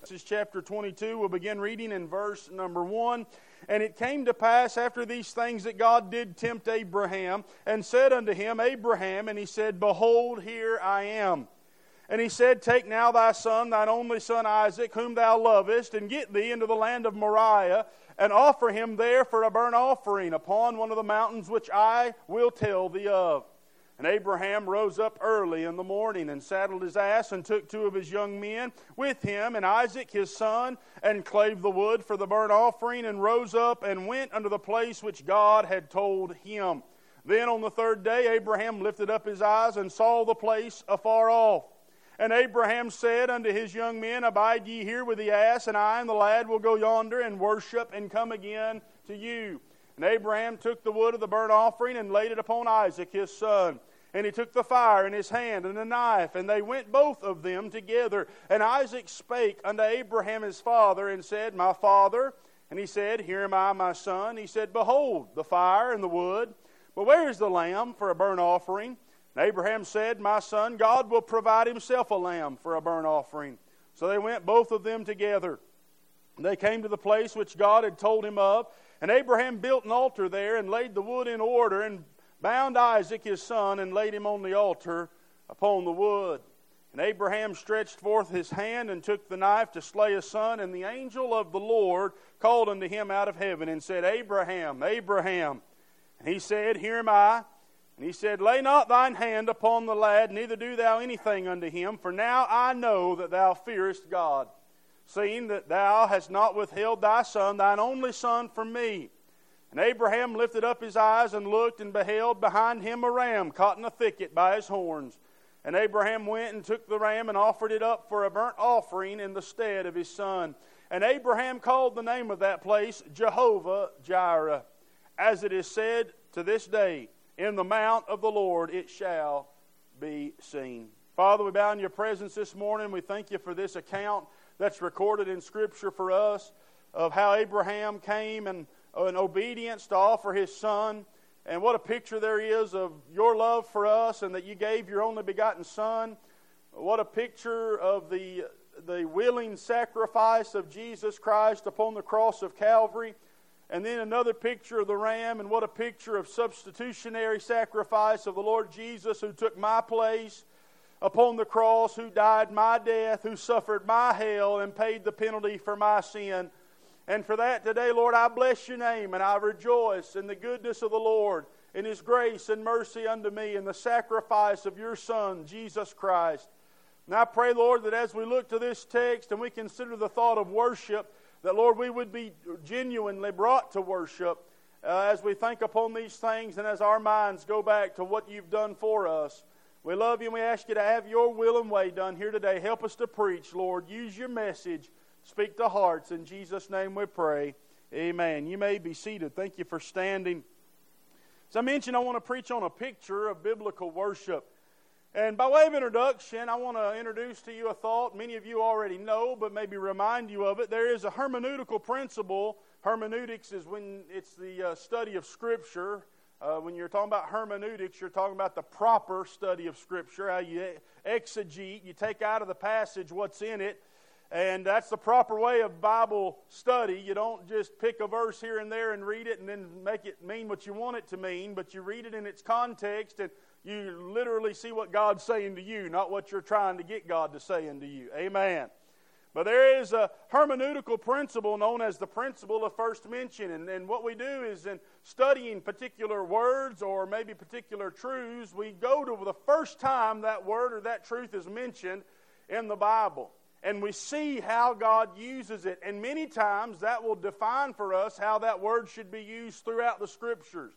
This is chapter 22. We'll begin reading in verse number 1. And it came to pass after these things that God did tempt Abraham, and said unto him, Abraham, and he said, Behold, here I am. And he said, Take now thy son, thine only son Isaac, whom thou lovest, and get thee into the land of Moriah, and offer him there for a burnt offering upon one of the mountains which I will tell thee of. And Abraham rose up early in the morning and saddled his ass and took two of his young men with him and Isaac his son and clave the wood for the burnt offering and rose up and went unto the place which God had told him. Then on the third day Abraham lifted up his eyes and saw the place afar off. And Abraham said unto his young men, Abide ye here with the ass, and I and the lad will go yonder and worship and come again to you. And Abraham took the wood of the burnt offering and laid it upon Isaac his son. And he took the fire in his hand and a knife, and they went both of them together. And Isaac spake unto Abraham his father, and said, My father. And he said, Here am I, my son. He said, Behold, the fire and the wood. But where is the lamb for a burnt offering? And Abraham said, My son, God will provide himself a lamb for a burnt offering. So they went both of them together. And They came to the place which God had told him of. And Abraham built an altar there and laid the wood in order and bound Isaac his son and laid him on the altar upon the wood. And Abraham stretched forth his hand and took the knife to slay his son. And the angel of the Lord called unto him out of heaven and said, Abraham, Abraham. And he said, Here am I. And he said, Lay not thine hand upon the lad, neither do thou anything unto him, for now I know that thou fearest God, seeing that thou hast not withheld thy son, thine only son, from me. And Abraham lifted up his eyes and looked, and beheld behind him a ram caught in a thicket by his horns. And Abraham went and took the ram and offered it up for a burnt offering in the stead of his son. And Abraham called the name of that place Jehovah Jireh, as it is said to this day, In the mount of the Lord it shall be seen. Father, we bow in your presence this morning. We thank you for this account that's recorded in Scripture for us of how Abraham came and uh, in obedience to offer his son. And what a picture there is of your love for us and that you gave your only begotten son. What a picture of the, the willing sacrifice of Jesus Christ upon the cross of Calvary. And then another picture of the ram, and what a picture of substitutionary sacrifice of the Lord Jesus who took my place upon the cross, who died my death, who suffered my hell, and paid the penalty for my sin and for that today, Lord, I bless your name and I rejoice in the goodness of the Lord, in his grace and mercy unto me, in the sacrifice of your Son, Jesus Christ. And I pray, Lord, that as we look to this text and we consider the thought of worship, that, Lord, we would be genuinely brought to worship uh, as we think upon these things and as our minds go back to what you've done for us. We love you and we ask you to have your will and way done here today. Help us to preach, Lord. Use your message speak to hearts. In Jesus' name we pray. Amen. You may be seated. Thank you for standing. As I mentioned, I want to preach on a picture of biblical worship. And by way of introduction, I want to introduce to you a thought many of you already know, but maybe remind you of it. There is a hermeneutical principle. Hermeneutics is when it's the uh, study of Scripture. Uh, when you're talking about hermeneutics, you're talking about the proper study of Scripture, how you exegete, you take out of the passage what's in it, and that's the proper way of Bible study. You don't just pick a verse here and there and read it and then make it mean what you want it to mean, but you read it in its context and you literally see what God's saying to you, not what you're trying to get God to say unto you. Amen. But there is a hermeneutical principle known as the principle of first mention. And, and what we do is in studying particular words or maybe particular truths, we go to the first time that word or that truth is mentioned in the Bible and we see how God uses it. And many times that will define for us how that word should be used throughout the scriptures,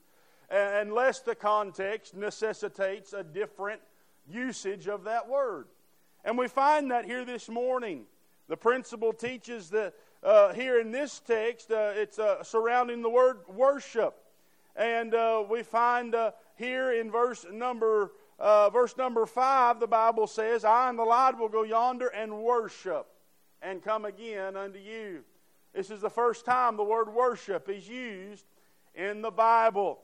uh, unless the context necessitates a different usage of that word. And we find that here this morning. The principle teaches that uh, here in this text, uh, it's uh, surrounding the word worship. And uh, we find uh, here in verse number uh, verse number five, the Bible says, I and the lad will go yonder and worship and come again unto you. This is the first time the word worship is used in the Bible.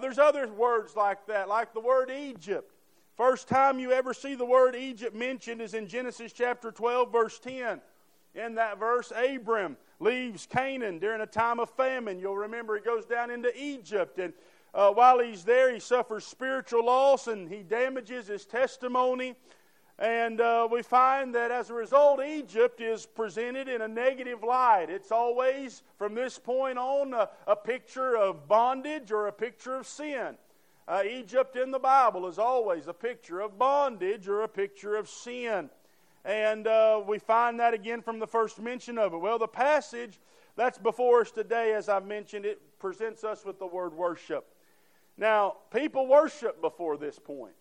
There's other words like that, like the word Egypt. First time you ever see the word Egypt mentioned is in Genesis chapter 12, verse 10. In that verse, Abram leaves Canaan during a time of famine. You'll remember he goes down into Egypt, and uh, while he's there, he suffers spiritual loss and he damages his testimony. And uh, we find that as a result, Egypt is presented in a negative light. It's always, from this point on, a, a picture of bondage or a picture of sin. Uh, Egypt in the Bible is always a picture of bondage or a picture of sin. And uh, we find that again from the first mention of it. Well, the passage that's before us today, as I've mentioned, it presents us with the word worship. Now, people worship before this point.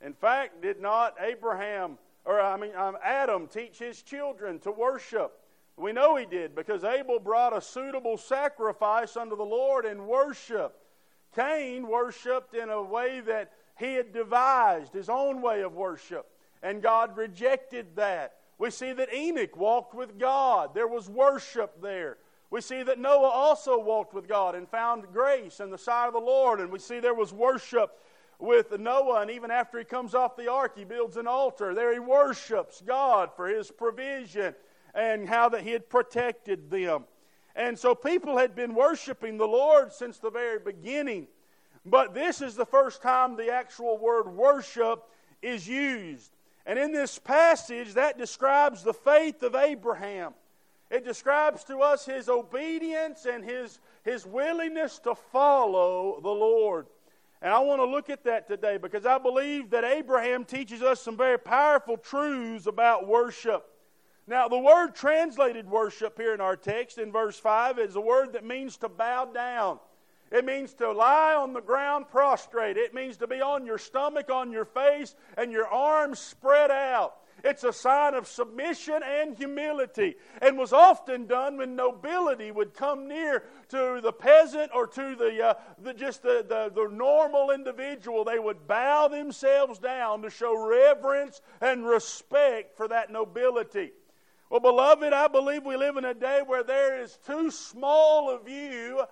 In fact, did not Abraham, or I mean, um, Adam, teach his children to worship? We know he did because Abel brought a suitable sacrifice unto the Lord and worship. Cain worshiped in a way that he had devised, his own way of worship, and God rejected that. We see that Enoch walked with God, there was worship there. We see that Noah also walked with God and found grace in the sight of the Lord, and we see there was worship with Noah, and even after he comes off the ark, he builds an altar. There he worships God for his provision and how that he had protected them. And so people had been worshiping the Lord since the very beginning. But this is the first time the actual word worship is used. And in this passage, that describes the faith of Abraham. It describes to us his obedience and his, his willingness to follow the Lord. And I want to look at that today because I believe that Abraham teaches us some very powerful truths about worship. Now, the word translated worship here in our text in verse 5 is a word that means to bow down. It means to lie on the ground prostrate. It means to be on your stomach, on your face, and your arms spread out. It's a sign of submission and humility, and was often done when nobility would come near to the peasant or to the, uh, the just the, the, the normal individual. They would bow themselves down to show reverence and respect for that nobility. Well, beloved, I believe we live in a day where there is too small a view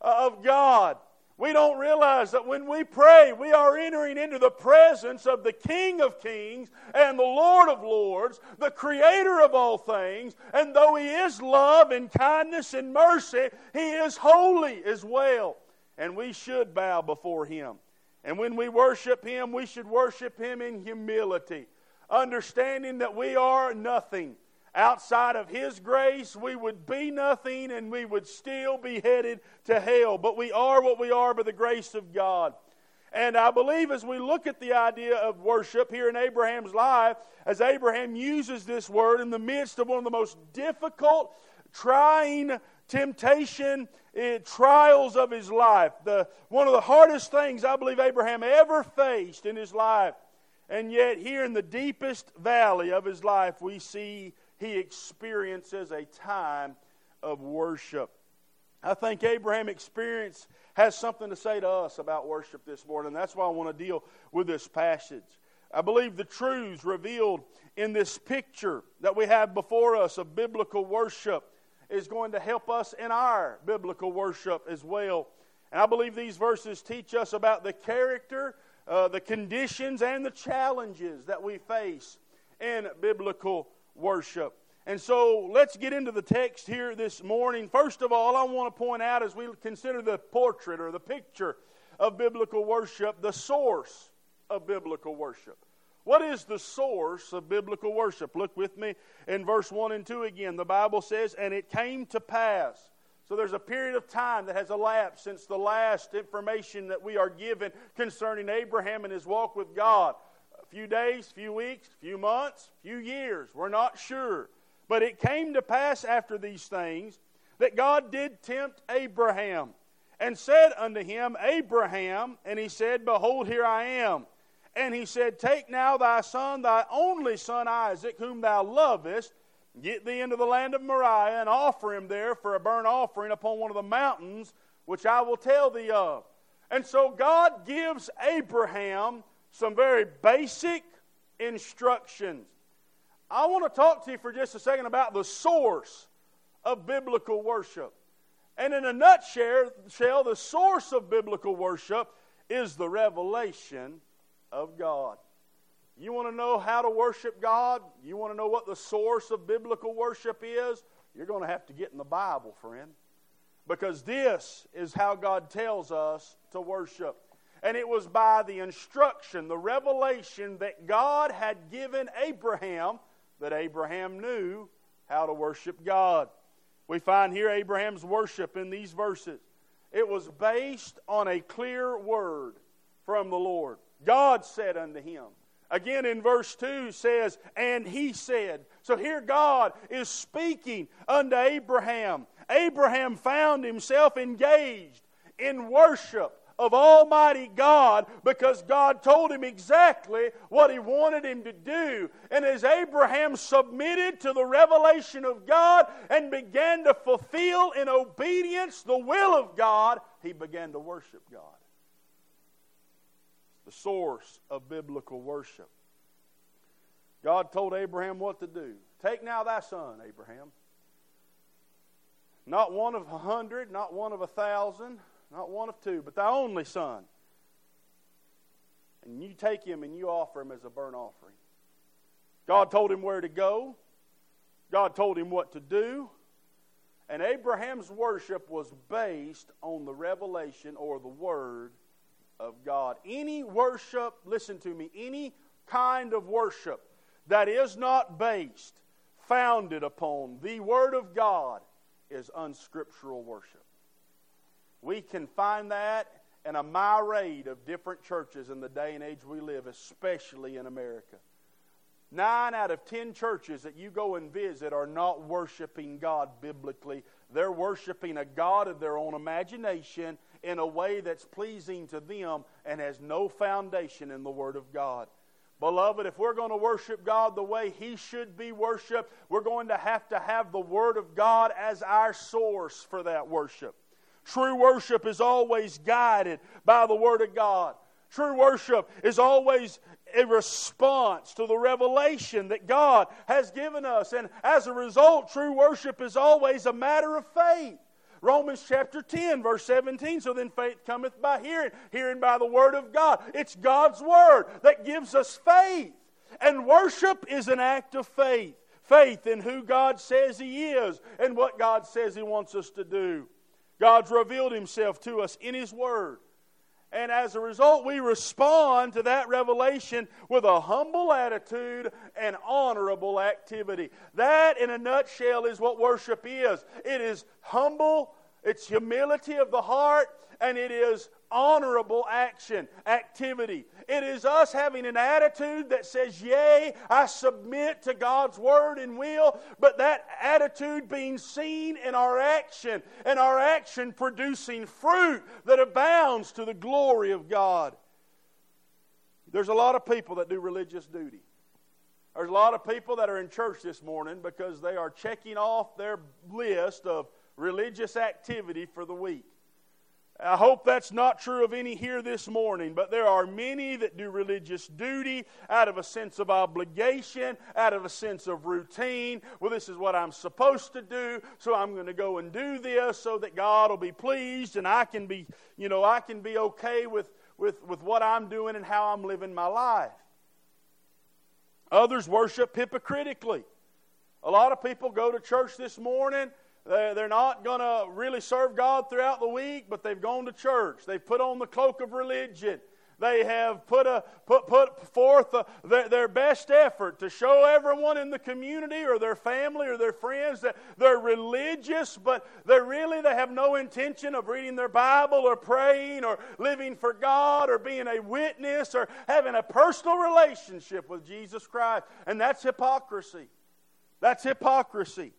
of God. We don't realize that when we pray, we are entering into the presence of the King of Kings and the Lord of Lords, the Creator of all things. And though He is love and kindness and mercy, He is holy as well. And we should bow before Him. And when we worship Him, we should worship Him in humility, understanding that we are nothing Outside of His grace, we would be nothing and we would still be headed to hell. But we are what we are by the grace of God. And I believe as we look at the idea of worship here in Abraham's life, as Abraham uses this word in the midst of one of the most difficult, trying temptation, uh, trials of his life, the, one of the hardest things I believe Abraham ever faced in his life. And yet, here in the deepest valley of his life, we see he experiences a time of worship. I think Abraham experience has something to say to us about worship this morning. That's why I want to deal with this passage. I believe the truths revealed in this picture that we have before us of biblical worship is going to help us in our biblical worship as well. And I believe these verses teach us about the character, uh, the conditions, and the challenges that we face in biblical worship. And so let's get into the text here this morning. First of all, I want to point out as we consider the portrait or the picture of biblical worship, the source of biblical worship. What is the source of biblical worship? Look with me in verse 1 and 2 again. The Bible says, And it came to pass. So there's a period of time that has elapsed since the last information that we are given concerning Abraham and his walk with God few days, few weeks, few months, few years. We're not sure. But it came to pass after these things that God did tempt Abraham and said unto him, Abraham, and he said, Behold, here I am. And he said, Take now thy son, thy only son Isaac, whom thou lovest, get thee into the land of Moriah, and offer him there for a burnt offering upon one of the mountains, which I will tell thee of. And so God gives Abraham some very basic instructions. I want to talk to you for just a second about the source of biblical worship. And in a nutshell, the source of biblical worship is the revelation of God. You want to know how to worship God? You want to know what the source of biblical worship is? You're going to have to get in the Bible, friend. Because this is how God tells us to worship. And it was by the instruction, the revelation that God had given Abraham that Abraham knew how to worship God. We find here Abraham's worship in these verses. It was based on a clear word from the Lord. God said unto him. Again in verse 2 says, And he said. So here God is speaking unto Abraham. Abraham found himself engaged in worship of Almighty God because God told him exactly what he wanted him to do. And as Abraham submitted to the revelation of God and began to fulfill in obedience the will of God, he began to worship God. The source of biblical worship. God told Abraham what to do. Take now thy son, Abraham. Not one of a hundred, not one of a thousand, not one of two, but thy only son. And you take him and you offer him as a burnt offering. God told him where to go, God told him what to do. And Abraham's worship was based on the revelation or the word of God. Any worship, listen to me, any kind of worship that is not based, founded upon the word of God is unscriptural worship. We can find that in a myriad of different churches in the day and age we live, especially in America. Nine out of ten churches that you go and visit are not worshiping God biblically. They're worshiping a God of their own imagination in a way that's pleasing to them and has no foundation in the Word of God. Beloved, if we're going to worship God the way He should be worshiped, we're going to have to have the Word of God as our source for that worship. True worship is always guided by the Word of God. True worship is always a response to the revelation that God has given us. And as a result, true worship is always a matter of faith. Romans chapter 10, verse 17. So then faith cometh by hearing, hearing by the Word of God. It's God's Word that gives us faith. And worship is an act of faith faith in who God says He is and what God says He wants us to do. God's revealed Himself to us in His Word. And as a result, we respond to that revelation with a humble attitude and honorable activity. That, in a nutshell, is what worship is it is humble, it's humility of the heart, and it is honorable action, activity. It is us having an attitude that says, Yea, I submit to God's word and will, but that attitude being seen in our action, and our action producing fruit that abounds to the glory of God. There's a lot of people that do religious duty. There's a lot of people that are in church this morning because they are checking off their list of religious activity for the week. I hope that's not true of any here this morning, but there are many that do religious duty out of a sense of obligation, out of a sense of routine. Well, this is what I'm supposed to do, so I'm going to go and do this so that God will be pleased and I can be, you know, I can be okay with, with, with what I'm doing and how I'm living my life. Others worship hypocritically. A lot of people go to church this morning they're not going to really serve God throughout the week, but they've gone to church. They've put on the cloak of religion. They have put, a, put, put forth a, their, their best effort to show everyone in the community or their family or their friends that they're religious, but they really they have no intention of reading their Bible or praying or living for God or being a witness or having a personal relationship with Jesus Christ. And that's hypocrisy. That's hypocrisy.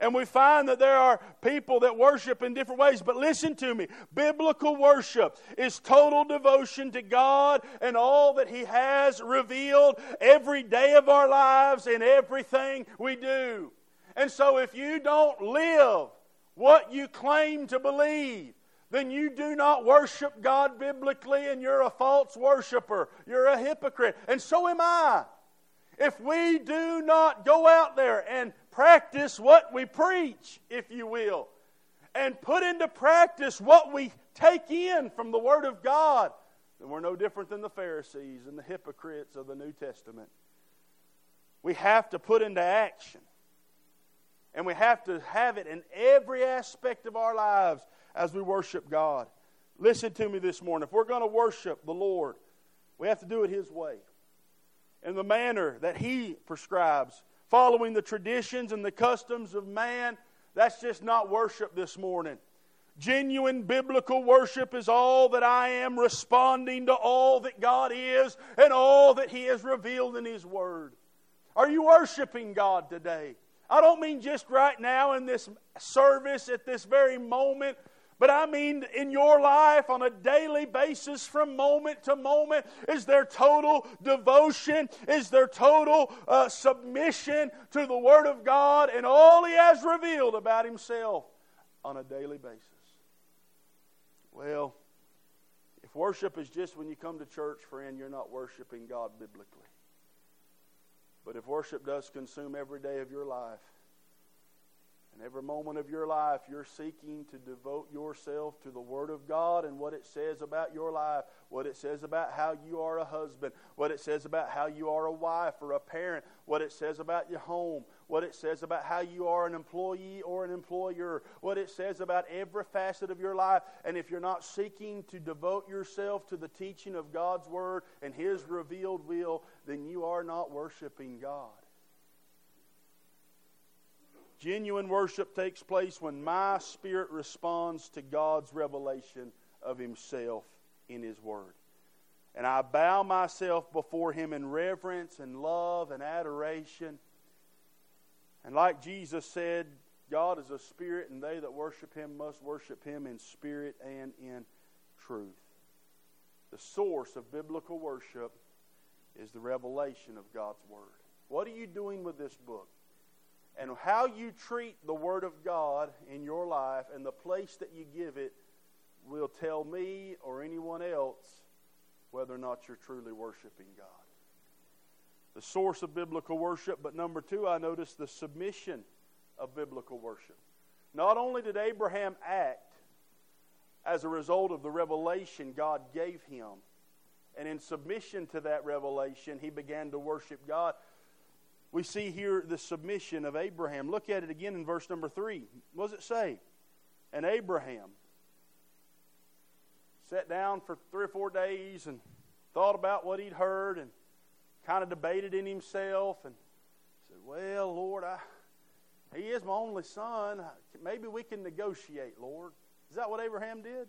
And we find that there are people that worship in different ways. But listen to me biblical worship is total devotion to God and all that He has revealed every day of our lives and everything we do. And so if you don't live what you claim to believe, then you do not worship God biblically and you're a false worshiper. You're a hypocrite. And so am I. If we do not go out there and practice what we preach, if you will, and put into practice what we take in from the Word of God, then we're no different than the Pharisees and the hypocrites of the New Testament. We have to put into action. And we have to have it in every aspect of our lives as we worship God. Listen to me this morning. If we're going to worship the Lord, we have to do it His way, in the manner that He prescribes, following the traditions and the customs of man. That's just not worship this morning. Genuine biblical worship is all that I am responding to all that God is and all that He has revealed in His Word. Are you worshiping God today? I don't mean just right now in this service at this very moment, but I mean in your life on a daily basis from moment to moment. Is there total devotion? Is there total uh, submission to the Word of God and all He has revealed about Himself on a daily basis? Well, if worship is just when you come to church, friend, you're not worshiping God biblically. But if worship does consume every day of your life, and every moment of your life, you're seeking to devote yourself to the Word of God and what it says about your life, what it says about how you are a husband, what it says about how you are a wife or a parent, what it says about your home, what it says about how you are an employee or an employer, what it says about every facet of your life. And if you're not seeking to devote yourself to the teaching of God's Word and His revealed will, then you are not worshiping God. Genuine worship takes place when my spirit responds to God's revelation of Himself in His Word. And I bow myself before Him in reverence and love and adoration. And like Jesus said, God is a spirit, and they that worship Him must worship Him in spirit and in truth. The source of biblical worship is the revelation of God's Word. What are you doing with this book? And how you treat the Word of God in your life and the place that you give it will tell me or anyone else whether or not you're truly worshiping God. The source of biblical worship, but number two, I notice the submission of biblical worship. Not only did Abraham act as a result of the revelation God gave him, and in submission to that revelation, he began to worship God we see here the submission of Abraham. Look at it again in verse number 3. What does it say? And Abraham sat down for three or four days and thought about what he'd heard and kind of debated in himself and said, Well, Lord, I, he is my only son. Maybe we can negotiate, Lord. Is that what Abraham did?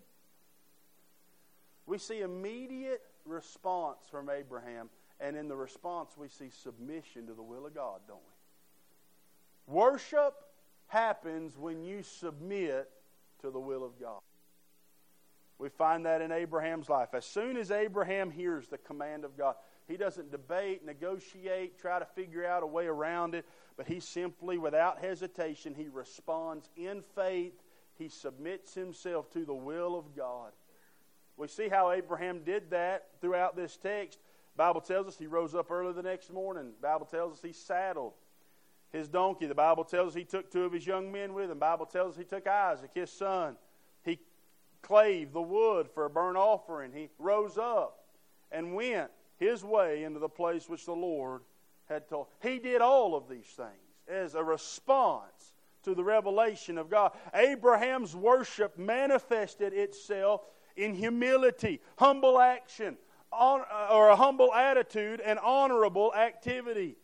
We see immediate response from Abraham and in the response, we see submission to the will of God, don't we? Worship happens when you submit to the will of God. We find that in Abraham's life. As soon as Abraham hears the command of God, he doesn't debate, negotiate, try to figure out a way around it, but he simply, without hesitation, he responds in faith. He submits himself to the will of God. We see how Abraham did that throughout this text. Bible tells us he rose up early the next morning. Bible tells us he saddled his donkey. The Bible tells us he took two of his young men with him. Bible tells us he took Isaac, his son. He clave the wood for a burnt offering. He rose up and went his way into the place which the Lord had told. He did all of these things as a response to the revelation of God. Abraham's worship manifested itself in humility, humble action, uh, or a humble attitude and honorable activity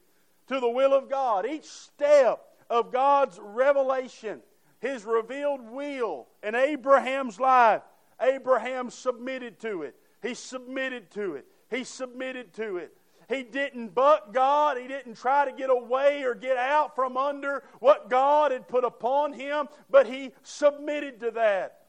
to the will of God. Each step of God's revelation, His revealed will in Abraham's life, Abraham submitted to it. He submitted to it. He submitted to it. He didn't buck God. He didn't try to get away or get out from under what God had put upon him, but he submitted to that.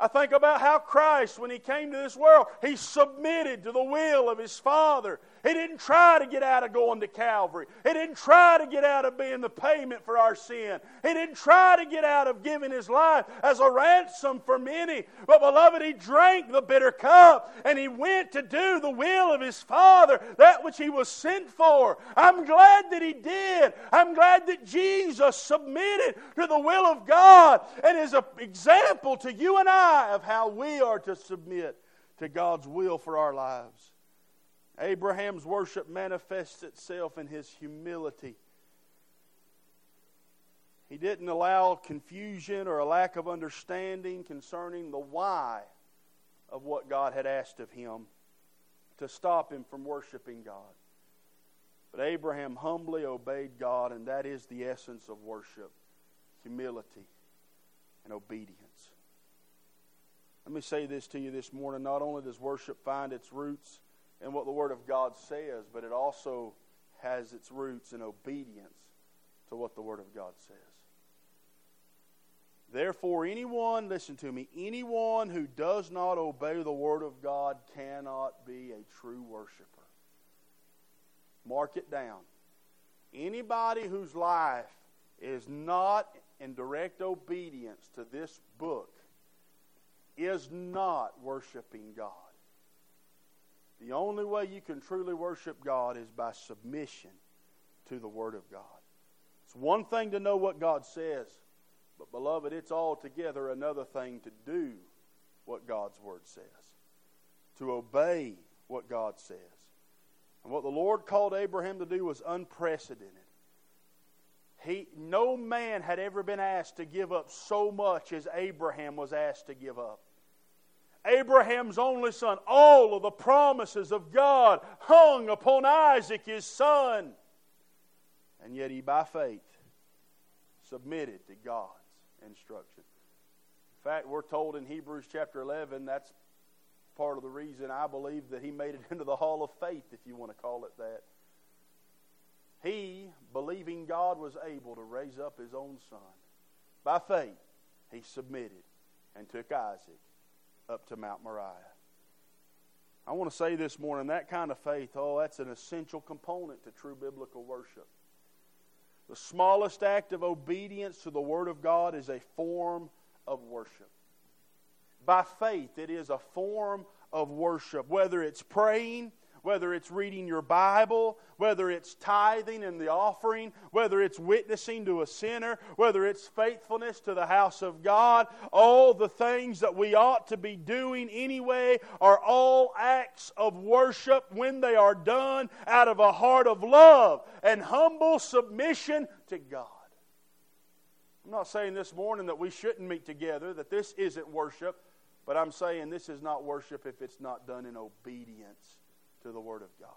I think about how Christ, when he came to this world, he submitted to the will of his Father. He didn't try to get out of going to Calvary. He didn't try to get out of being the payment for our sin. He didn't try to get out of giving his life as a ransom for many. But, beloved, he drank the bitter cup and he went to do the will of his Father, that which he was sent for. I'm glad that he did. I'm glad that Jesus submitted to the will of God and is an example to you and I of how we are to submit to God's will for our lives. Abraham's worship manifests itself in his humility. He didn't allow confusion or a lack of understanding concerning the why of what God had asked of him to stop him from worshiping God. But Abraham humbly obeyed God, and that is the essence of worship humility and obedience. Let me say this to you this morning. Not only does worship find its roots in what the Word of God says, but it also has its roots in obedience to what the Word of God says. Therefore, anyone, listen to me, anyone who does not obey the Word of God cannot be a true worshiper. Mark it down. Anybody whose life is not in direct obedience to this book is not worshiping God. The only way you can truly worship God is by submission to the Word of God. It's one thing to know what God says, but beloved, it's altogether another thing to do what God's Word says, to obey what God says. And what the Lord called Abraham to do was unprecedented. He, no man had ever been asked to give up so much as Abraham was asked to give up. Abraham's only son, all of the promises of God hung upon Isaac, his son. And yet he, by faith, submitted to God's instruction. In fact, we're told in Hebrews chapter 11 that's part of the reason I believe that he made it into the hall of faith, if you want to call it that. He, believing God was able to raise up his own son, by faith, he submitted and took Isaac up to Mount Moriah. I want to say this morning that kind of faith, oh, that's an essential component to true biblical worship. The smallest act of obedience to the Word of God is a form of worship. By faith, it is a form of worship, whether it's praying, whether it's reading your Bible, whether it's tithing in the offering, whether it's witnessing to a sinner, whether it's faithfulness to the house of God, all the things that we ought to be doing anyway are all acts of worship when they are done out of a heart of love and humble submission to God. I'm not saying this morning that we shouldn't meet together, that this isn't worship, but I'm saying this is not worship if it's not done in obedience to the Word of God.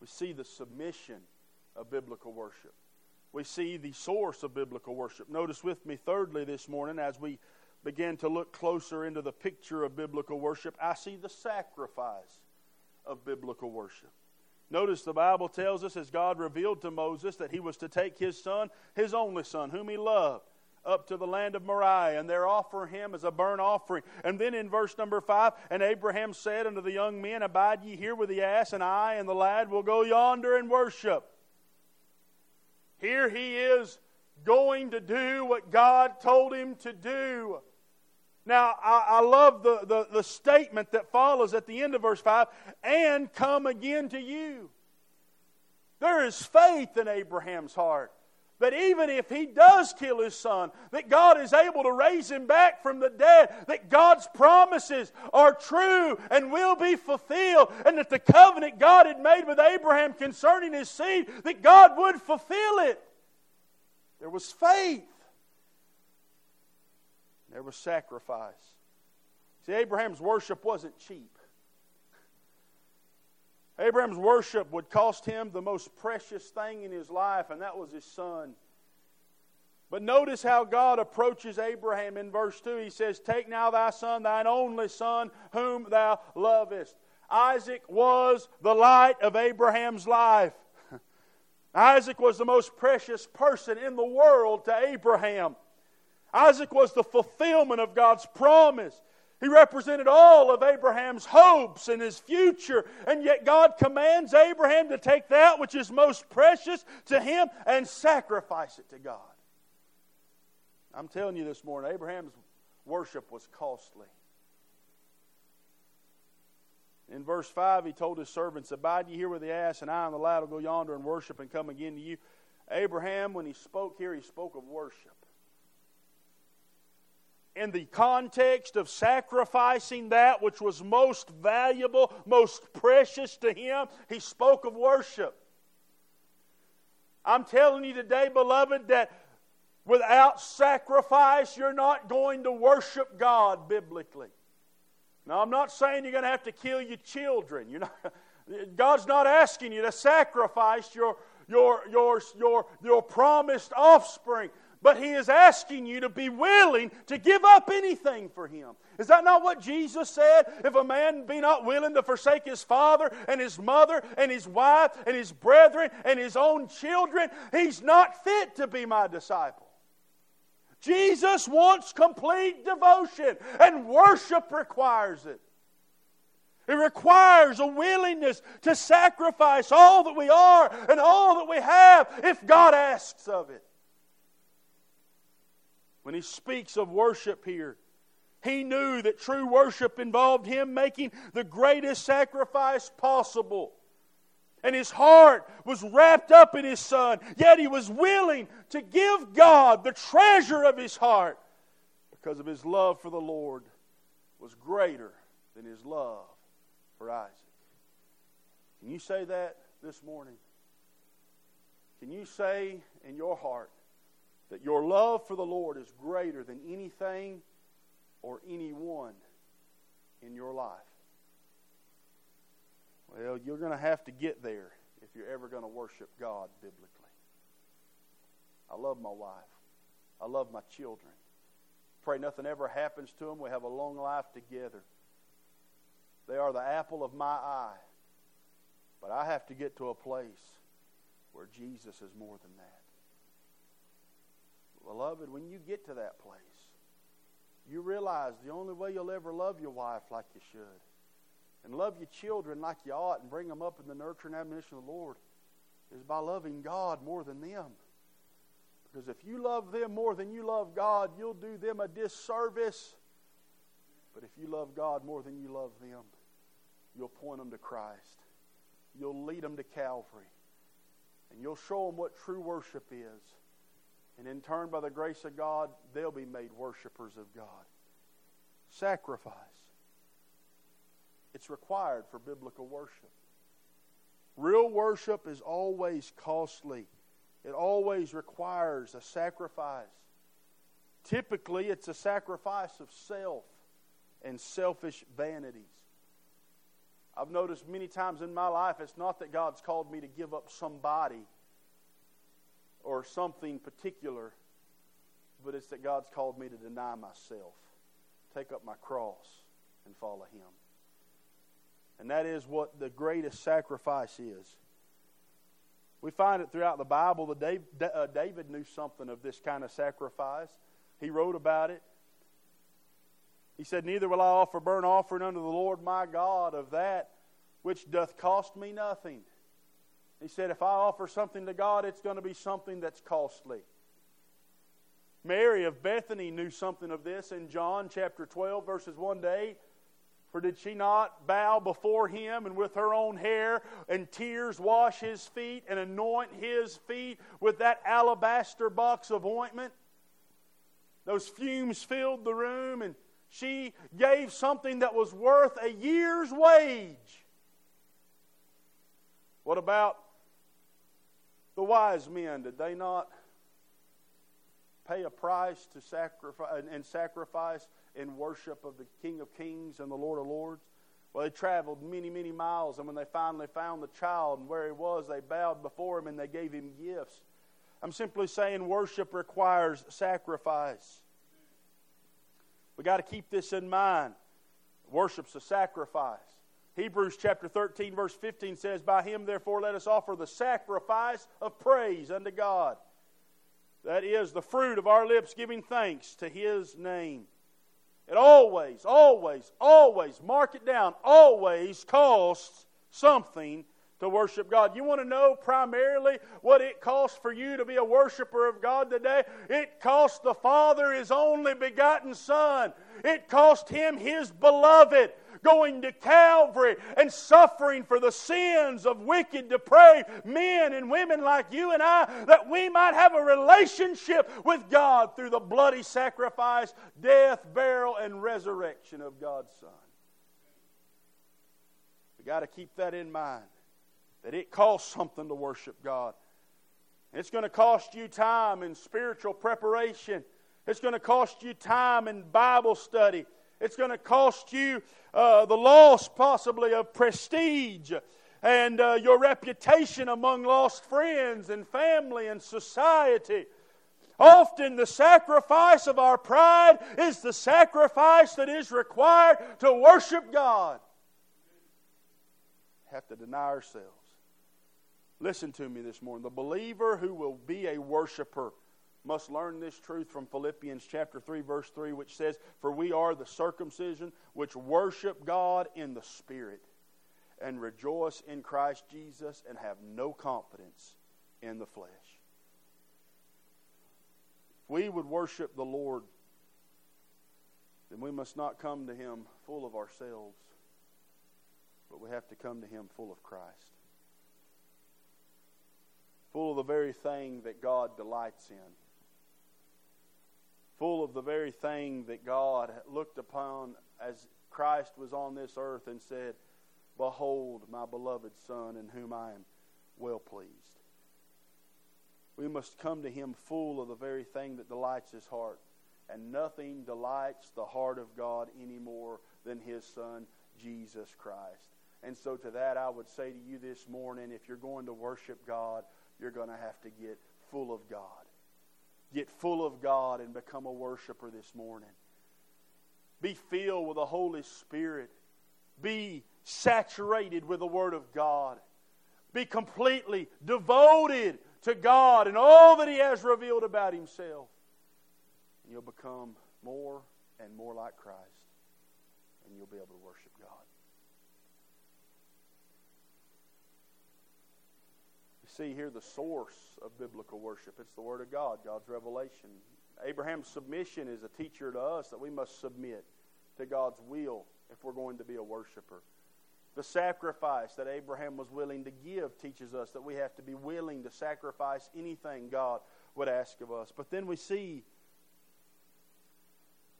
We see the submission of biblical worship. We see the source of biblical worship. Notice with me, thirdly, this morning, as we begin to look closer into the picture of biblical worship, I see the sacrifice of biblical worship. Notice the Bible tells us, as God revealed to Moses, that he was to take his son, his only son, whom he loved, up to the land of Moriah, and there offer him as a burnt offering. And then in verse number five, and Abraham said unto the young men, Abide ye here with the ass, and I and the lad will go yonder and worship. Here he is going to do what God told him to do. Now, I, I love the, the, the statement that follows at the end of verse 5 and come again to you. There is faith in Abraham's heart that even if he does kill his son, that God is able to raise him back from the dead, that God's promises are true and will be fulfilled, and that the covenant God had made with Abraham concerning his seed, that God would fulfill it. There was faith. There was sacrifice. See, Abraham's worship wasn't cheap. Abraham's worship would cost him the most precious thing in his life, and that was his son. But notice how God approaches Abraham in verse 2. He says, Take now thy son, thine only son, whom thou lovest. Isaac was the light of Abraham's life. Isaac was the most precious person in the world to Abraham. Isaac was the fulfillment of God's promise. He represented all of Abraham's hopes and his future. And yet God commands Abraham to take that which is most precious to him and sacrifice it to God. I'm telling you this morning, Abraham's worship was costly. In verse 5, he told his servants, Abide ye here with the ass, and I and the lad will go yonder and worship and come again to you. Abraham, when he spoke here, he spoke of worship. In the context of sacrificing that which was most valuable, most precious to him, he spoke of worship. I'm telling you today, beloved, that without sacrifice, you're not going to worship God biblically. Now, I'm not saying you're going to have to kill your children. You're not, God's not asking you to sacrifice your, your, your, your, your promised offspring but he is asking you to be willing to give up anything for him. Is that not what Jesus said? If a man be not willing to forsake his father and his mother and his wife and his brethren and his own children, he's not fit to be my disciple. Jesus wants complete devotion, and worship requires it. It requires a willingness to sacrifice all that we are and all that we have if God asks of it when he speaks of worship here. He knew that true worship involved him making the greatest sacrifice possible. And his heart was wrapped up in his son, yet he was willing to give God the treasure of his heart because of his love for the Lord was greater than his love for Isaac. Can you say that this morning? Can you say in your heart, that your love for the Lord is greater than anything or anyone in your life. Well, you're going to have to get there if you're ever going to worship God biblically. I love my wife. I love my children. Pray nothing ever happens to them. We have a long life together. They are the apple of my eye. But I have to get to a place where Jesus is more than that. Beloved, when you get to that place, you realize the only way you'll ever love your wife like you should and love your children like you ought and bring them up in the nurture and admonition of the Lord is by loving God more than them. Because if you love them more than you love God, you'll do them a disservice. But if you love God more than you love them, you'll point them to Christ. You'll lead them to Calvary. And you'll show them what true worship is. And in turn, by the grace of God, they'll be made worshipers of God. Sacrifice. It's required for biblical worship. Real worship is always costly, it always requires a sacrifice. Typically, it's a sacrifice of self and selfish vanities. I've noticed many times in my life, it's not that God's called me to give up somebody or something particular, but it's that God's called me to deny myself, take up my cross, and follow Him. And that is what the greatest sacrifice is. We find it throughout the Bible that uh, David knew something of this kind of sacrifice. He wrote about it. He said, Neither will I offer burnt offering unto the Lord my God of that which doth cost me nothing. He said, if I offer something to God, it's going to be something that's costly. Mary of Bethany knew something of this in John chapter 12, verses 1 to 8. For did she not bow before him and with her own hair and tears wash his feet and anoint his feet with that alabaster box of ointment? Those fumes filled the room, and she gave something that was worth a year's wage. What about the wise men, did they not pay a price to sacrifice and sacrifice in worship of the King of Kings and the Lord of Lords? Well, they traveled many, many miles, and when they finally found the child and where he was, they bowed before him and they gave him gifts. I'm simply saying worship requires sacrifice. We got to keep this in mind. Worship's a sacrifice. Hebrews chapter 13, verse 15 says, By him, therefore, let us offer the sacrifice of praise unto God. That is the fruit of our lips giving thanks to his name. It always, always, always, mark it down, always costs something to worship God. You want to know primarily what it costs for you to be a worshiper of God today? It cost the Father His only begotten Son. It cost Him His beloved going to Calvary and suffering for the sins of wicked, depraved men and women like you and I, that we might have a relationship with God through the bloody sacrifice, death, burial, and resurrection of God's Son. We got to keep that in mind that it costs something to worship God. It's going to cost you time in spiritual preparation. It's going to cost you time in Bible study. It's going to cost you uh, the loss, possibly, of prestige and uh, your reputation among lost friends and family and society. Often, the sacrifice of our pride is the sacrifice that is required to worship God. Have to deny ourselves. Listen to me this morning. The believer who will be a worshiper must learn this truth from Philippians chapter 3 verse 3 which says for we are the circumcision which worship God in the spirit and rejoice in Christ Jesus and have no confidence in the flesh. If we would worship the Lord then we must not come to him full of ourselves but we have to come to him full of Christ. Full of the very thing that God delights in full of the very thing that God looked upon as Christ was on this earth and said, Behold, my beloved Son, in whom I am well pleased. We must come to Him full of the very thing that delights His heart. And nothing delights the heart of God any more than His Son, Jesus Christ. And so, to that, I would say to you this morning if you're going to worship God, you're going to have to get full of God get full of God and become a worshiper this morning. Be filled with the Holy Spirit. Be saturated with the Word of God. Be completely devoted to God and all that He has revealed about Himself. And you'll become more and more like Christ. And you'll be able to worship God. See here the source of biblical worship. It's the Word of God, God's revelation. Abraham's submission is a teacher to us that we must submit to God's will if we're going to be a worshiper. The sacrifice that Abraham was willing to give teaches us that we have to be willing to sacrifice anything God would ask of us. But then we see,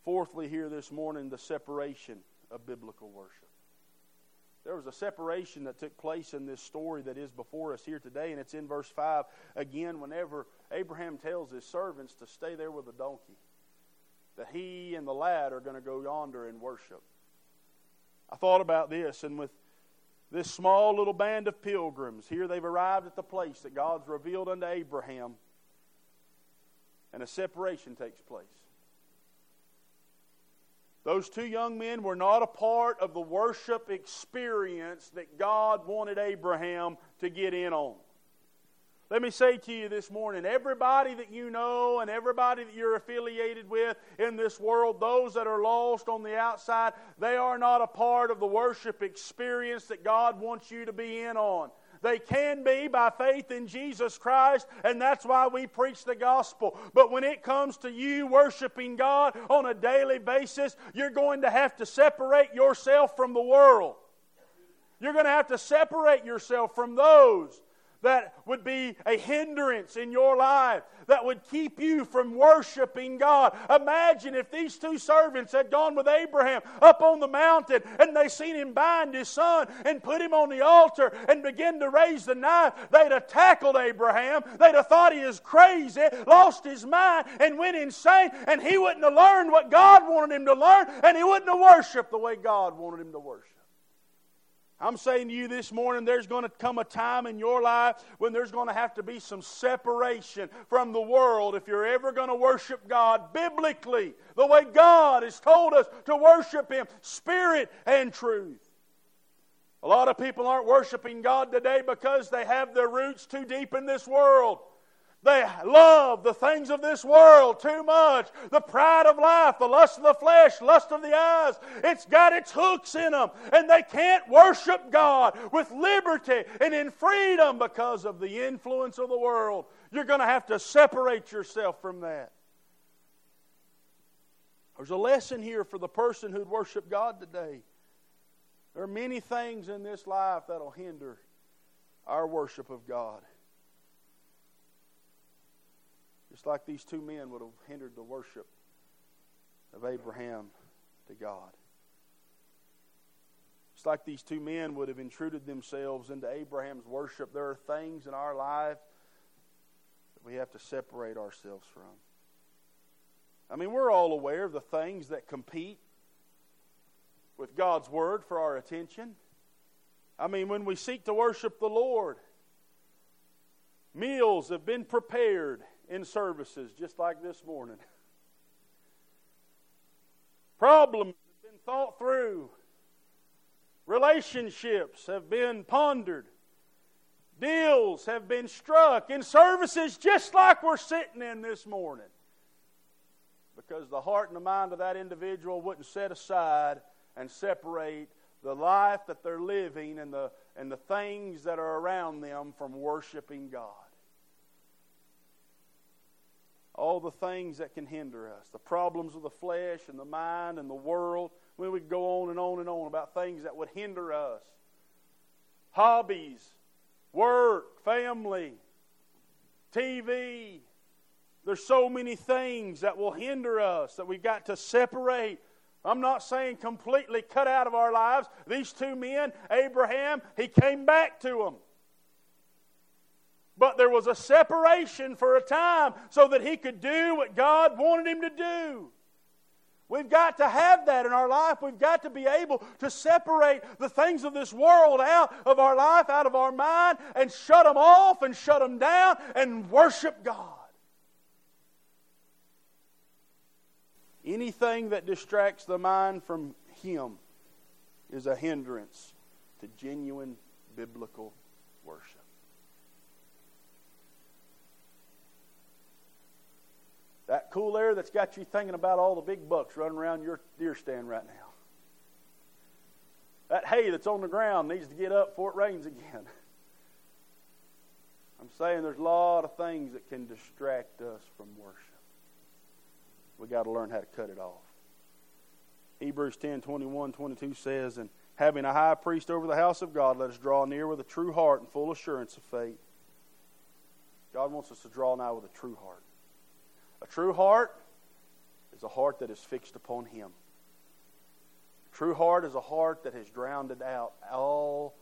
fourthly, here this morning, the separation of biblical worship. There was a separation that took place in this story that is before us here today, and it's in verse 5 again, whenever Abraham tells his servants to stay there with the donkey, that he and the lad are going to go yonder and worship. I thought about this, and with this small little band of pilgrims, here they've arrived at the place that God's revealed unto Abraham, and a separation takes place. Those two young men were not a part of the worship experience that God wanted Abraham to get in on. Let me say to you this morning everybody that you know and everybody that you're affiliated with in this world, those that are lost on the outside, they are not a part of the worship experience that God wants you to be in on. They can be by faith in Jesus Christ, and that's why we preach the gospel. But when it comes to you worshiping God on a daily basis, you're going to have to separate yourself from the world. You're going to have to separate yourself from those that would be a hindrance in your life, that would keep you from worshiping God. Imagine if these two servants had gone with Abraham up on the mountain and they seen him bind his son and put him on the altar and begin to raise the knife. They'd have tackled Abraham. They'd have thought he is crazy, lost his mind, and went insane, and he wouldn't have learned what God wanted him to learn, and he wouldn't have worshiped the way God wanted him to worship. I'm saying to you this morning, there's going to come a time in your life when there's going to have to be some separation from the world if you're ever going to worship God biblically, the way God has told us to worship Him, spirit and truth. A lot of people aren't worshiping God today because they have their roots too deep in this world. They love the things of this world too much. The pride of life, the lust of the flesh, lust of the eyes. It's got its hooks in them. And they can't worship God with liberty and in freedom because of the influence of the world. You're going to have to separate yourself from that. There's a lesson here for the person who'd worship God today. There are many things in this life that'll hinder our worship of God. Just like these two men would have hindered the worship of Abraham to God. Just like these two men would have intruded themselves into Abraham's worship, there are things in our life that we have to separate ourselves from. I mean, we're all aware of the things that compete with God's Word for our attention. I mean, when we seek to worship the Lord, meals have been prepared in services just like this morning. Problems have been thought through. Relationships have been pondered. Deals have been struck in services just like we're sitting in this morning. Because the heart and the mind of that individual wouldn't set aside and separate the life that they're living and the, and the things that are around them from worshiping God all the things that can hinder us, the problems of the flesh and the mind and the world. We would go on and on and on about things that would hinder us hobbies, work, family, TV. There's so many things that will hinder us that we've got to separate. I'm not saying completely cut out of our lives. These two men, Abraham, he came back to them. But there was a separation for a time so that he could do what God wanted him to do. We've got to have that in our life. We've got to be able to separate the things of this world out of our life, out of our mind, and shut them off and shut them down and worship God. Anything that distracts the mind from Him is a hindrance to genuine biblical worship. That cool air that's got you thinking about all the big bucks running around your deer stand right now. That hay that's on the ground needs to get up before it rains again. I'm saying there's a lot of things that can distract us from worship. we got to learn how to cut it off. Hebrews 10 21, 22 says, And having a high priest over the house of God, let us draw near with a true heart and full assurance of faith. God wants us to draw nigh with a true heart. A true heart is a heart that is fixed upon Him. A true heart is a heart that has drowned out all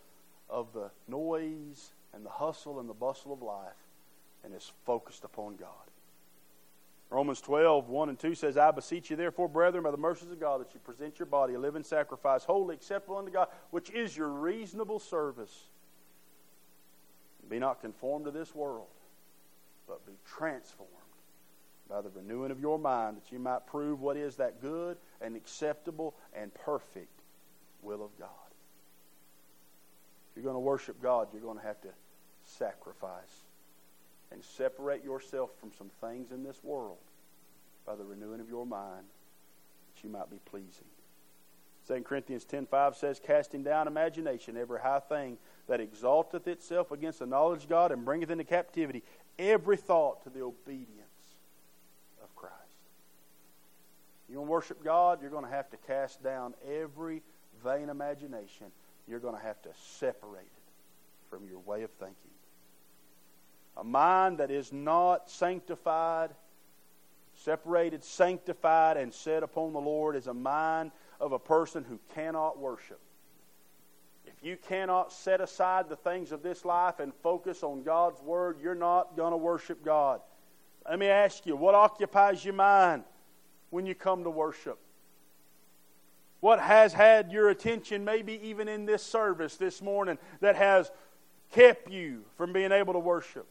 of the noise and the hustle and the bustle of life and is focused upon God. Romans 12, 1 and 2 says, I beseech you, therefore, brethren, by the mercies of God, that you present your body a living sacrifice, wholly acceptable unto God, which is your reasonable service. Be not conformed to this world, but be transformed by the renewing of your mind, that you might prove what is that good and acceptable and perfect will of God. If you're going to worship God, you're going to have to sacrifice and separate yourself from some things in this world by the renewing of your mind that you might be pleasing. 2 Corinthians 10.5 says, Casting down imagination, every high thing that exalteth itself against the knowledge of God and bringeth into captivity every thought to the obedience You want to worship God, you're going to have to cast down every vain imagination. You're going to have to separate it from your way of thinking. A mind that is not sanctified, separated, sanctified, and set upon the Lord is a mind of a person who cannot worship. If you cannot set aside the things of this life and focus on God's Word, you're not going to worship God. Let me ask you, what occupies your mind? When you come to worship? What has had your attention, maybe even in this service this morning, that has kept you from being able to worship?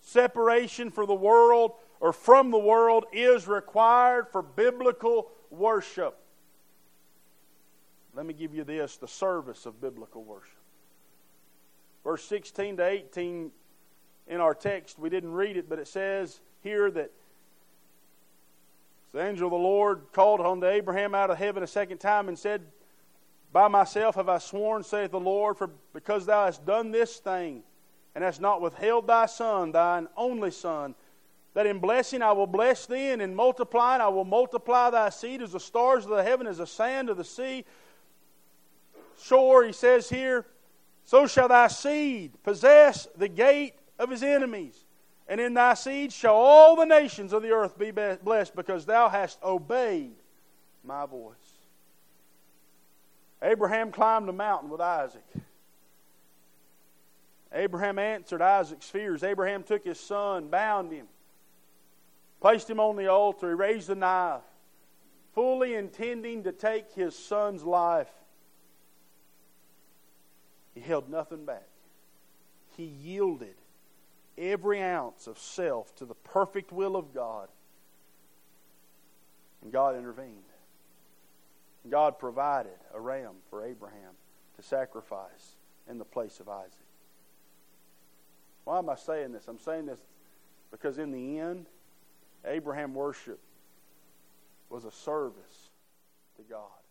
Separation for the world or from the world is required for biblical worship. Let me give you this the service of biblical worship. Verse 16 to 18 in our text. We didn't read it, but it says here that the angel of the Lord called unto Abraham out of heaven a second time and said, By myself have I sworn, saith the Lord, for because thou hast done this thing, and hast not withheld thy son, thine only son, that in blessing I will bless thee, and in multiplying I will multiply thy seed as the stars of the heaven, as the sand of the sea. Shore, he says here, so shall thy seed possess the gate of his enemies. And in thy seed shall all the nations of the earth be blessed, because thou hast obeyed my voice. Abraham climbed a mountain with Isaac. Abraham answered Isaac's fears. Abraham took his son, bound him, placed him on the altar. He raised a knife, fully intending to take his son's life. He held nothing back. He yielded every ounce of self to the perfect will of God. And God intervened. God provided a ram for Abraham to sacrifice in the place of Isaac. Why am I saying this? I'm saying this because in the end, Abraham worship was a service to God.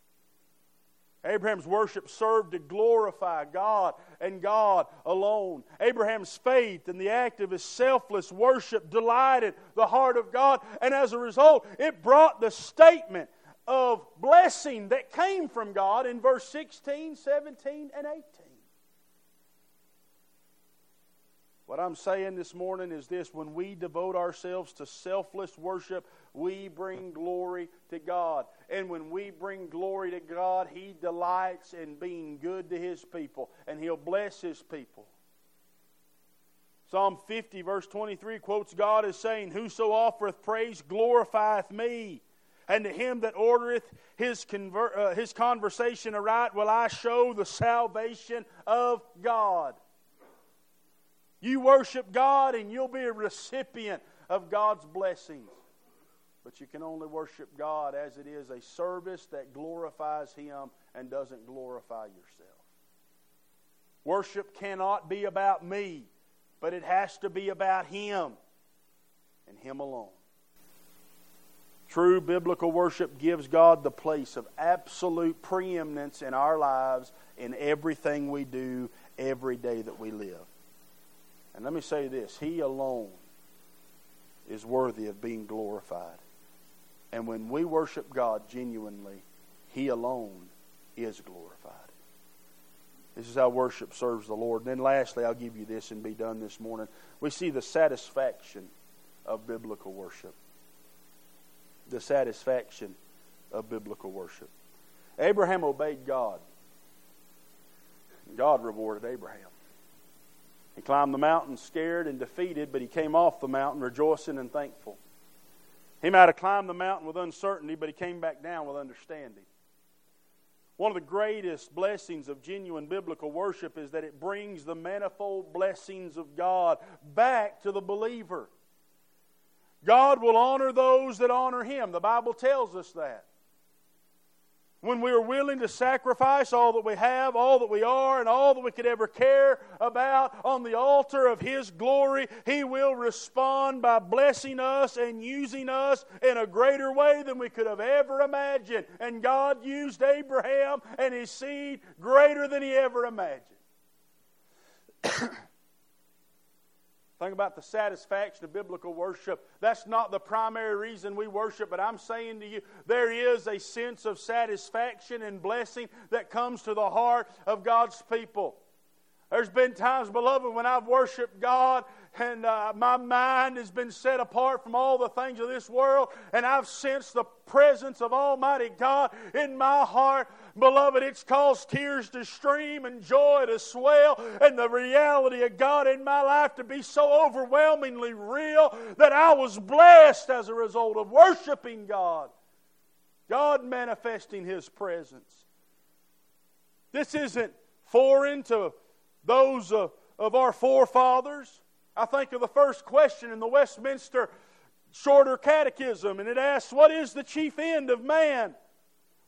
Abraham's worship served to glorify God and God alone. Abraham's faith and the act of his selfless worship delighted the heart of God, and as a result, it brought the statement of blessing that came from God in verse 16, 17, and 18. What I'm saying this morning is this when we devote ourselves to selfless worship, we bring glory to God. And when we bring glory to God, He delights in being good to His people, and He'll bless His people. Psalm 50, verse 23, quotes God as saying, Whoso offereth praise glorifieth me. And to him that ordereth his, conver- uh, his conversation aright will I show the salvation of God. You worship God and you'll be a recipient of God's blessings. But you can only worship God as it is a service that glorifies Him and doesn't glorify yourself. Worship cannot be about me, but it has to be about Him and Him alone. True biblical worship gives God the place of absolute preeminence in our lives in everything we do every day that we live. And let me say this He alone is worthy of being glorified. And when we worship God genuinely, He alone is glorified. This is how worship serves the Lord. And then lastly, I'll give you this and be done this morning. We see the satisfaction of biblical worship. The satisfaction of biblical worship. Abraham obeyed God. God rewarded Abraham. He climbed the mountain scared and defeated, but he came off the mountain rejoicing and thankful. He might have climbed the mountain with uncertainty, but he came back down with understanding. One of the greatest blessings of genuine biblical worship is that it brings the manifold blessings of God back to the believer. God will honor those that honor Him. The Bible tells us that when we are willing to sacrifice all that we have, all that we are, and all that we could ever care about on the altar of His glory, He will respond by blessing us and using us in a greater way than we could have ever imagined. And God used Abraham and his seed greater than He ever imagined. Think about the satisfaction of biblical worship. That's not the primary reason we worship, but I'm saying to you, there is a sense of satisfaction and blessing that comes to the heart of God's people. There's been times, beloved, when I've worshiped God and uh, my mind has been set apart from all the things of this world, and I've sensed the presence of Almighty God in my heart. Beloved, it's caused tears to stream and joy to swell, and the reality of God in my life to be so overwhelmingly real that I was blessed as a result of worshiping God. God manifesting His presence. This isn't foreign to those uh, of our forefathers. I think of the first question in the Westminster Shorter Catechism, and it asks, What is the chief end of man?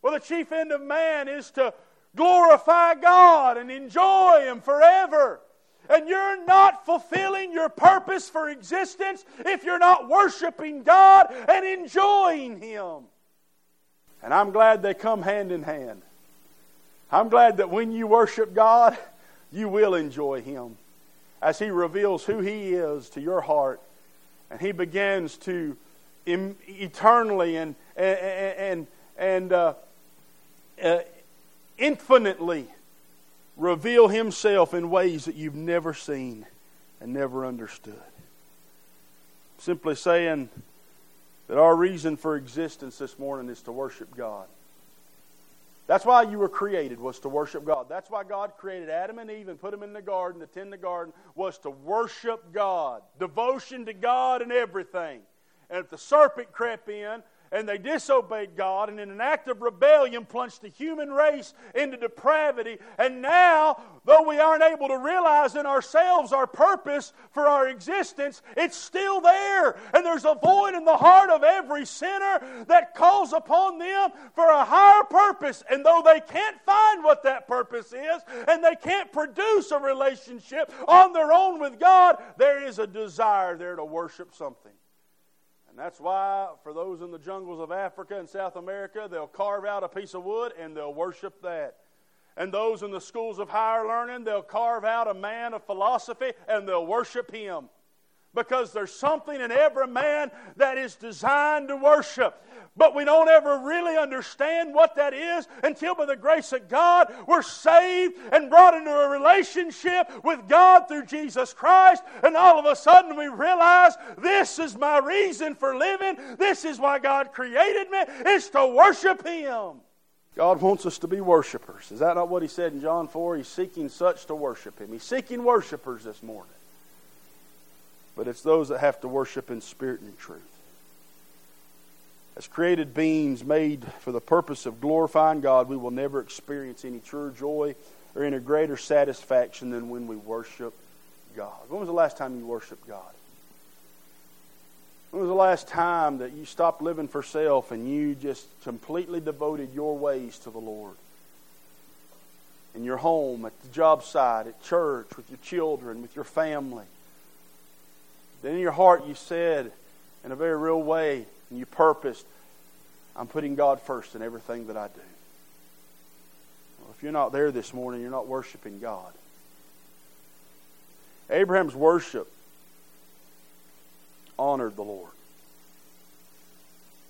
Well, the chief end of man is to glorify God and enjoy Him forever. And you're not fulfilling your purpose for existence if you're not worshiping God and enjoying Him. And I'm glad they come hand in hand. I'm glad that when you worship God, you will enjoy Him as He reveals who He is to your heart. And He begins to eternally and, and, and, and uh, uh, infinitely reveal Himself in ways that you've never seen and never understood. Simply saying that our reason for existence this morning is to worship God. That's why you were created, was to worship God. That's why God created Adam and Eve and put them in the garden to tend the garden, was to worship God. Devotion to God and everything. And if the serpent crept in and they disobeyed God, and in an act of rebellion plunged the human race into depravity. And now, though we aren't able to realize in ourselves our purpose for our existence, it's still there. And there's a void in the heart of every sinner that calls upon them for a higher purpose. And though they can't find what that purpose is, and they can't produce a relationship on their own with God, there is a desire there to worship something. And that's why, for those in the jungles of Africa and South America, they'll carve out a piece of wood and they'll worship that. And those in the schools of higher learning, they'll carve out a man of philosophy and they'll worship him. Because there's something in every man that is designed to worship but we don't ever really understand what that is until, by the grace of God, we're saved and brought into a relationship with God through Jesus Christ. And all of a sudden, we realize this is my reason for living. This is why God created me, it's to worship Him. God wants us to be worshipers. Is that not what He said in John 4? He's seeking such to worship Him. He's seeking worshipers this morning. But it's those that have to worship in spirit and truth as created beings made for the purpose of glorifying God, we will never experience any truer joy or any greater satisfaction than when we worship God. When was the last time you worshiped God? When was the last time that you stopped living for self and you just completely devoted your ways to the Lord? In your home, at the job site, at church, with your children, with your family. Then in your heart you said, in a very real way, and you purposed, I'm putting God first in everything that I do. Well, if you're not there this morning, you're not worshiping God. Abraham's worship honored the Lord.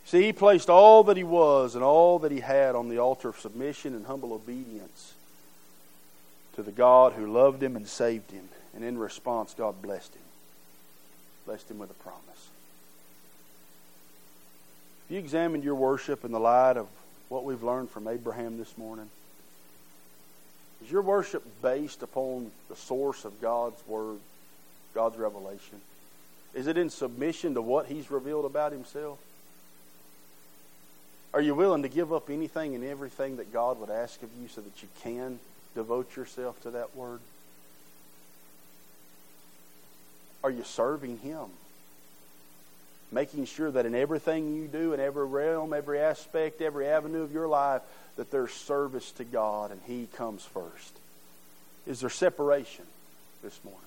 See, he placed all that he was and all that he had on the altar of submission and humble obedience to the God who loved him and saved him. And in response, God blessed him. Blessed him with a promise If you examined your worship in the light of what we've learned from Abraham this morning? Is your worship based upon the source of God's Word, God's revelation? Is it in submission to what He's revealed about Himself? Are you willing to give up anything and everything that God would ask of you so that you can devote yourself to that Word? Are you serving Him? making sure that in everything you do, in every realm, every aspect, every avenue of your life, that there's service to God and He comes first. Is there separation this morning?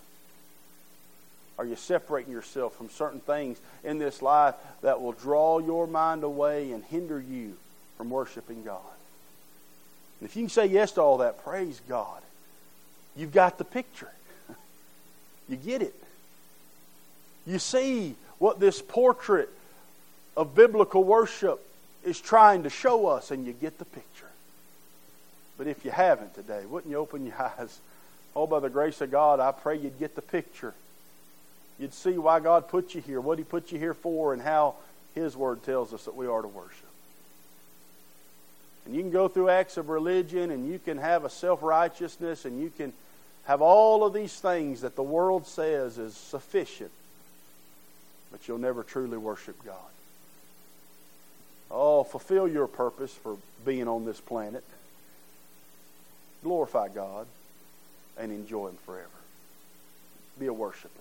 Are you separating yourself from certain things in this life that will draw your mind away and hinder you from worshiping God? And if you can say yes to all that, praise God. You've got the picture. you get it. You see what this portrait of biblical worship is trying to show us, and you get the picture. But if you haven't today, wouldn't you open your eyes? Oh, by the grace of God, I pray you'd get the picture. You'd see why God put you here, what He put you here for, and how His Word tells us that we are to worship. And you can go through acts of religion, and you can have a self righteousness, and you can have all of these things that the world says is sufficient but you'll never truly worship God. Oh, fulfill your purpose for being on this planet. Glorify God and enjoy Him forever. Be a worshiper.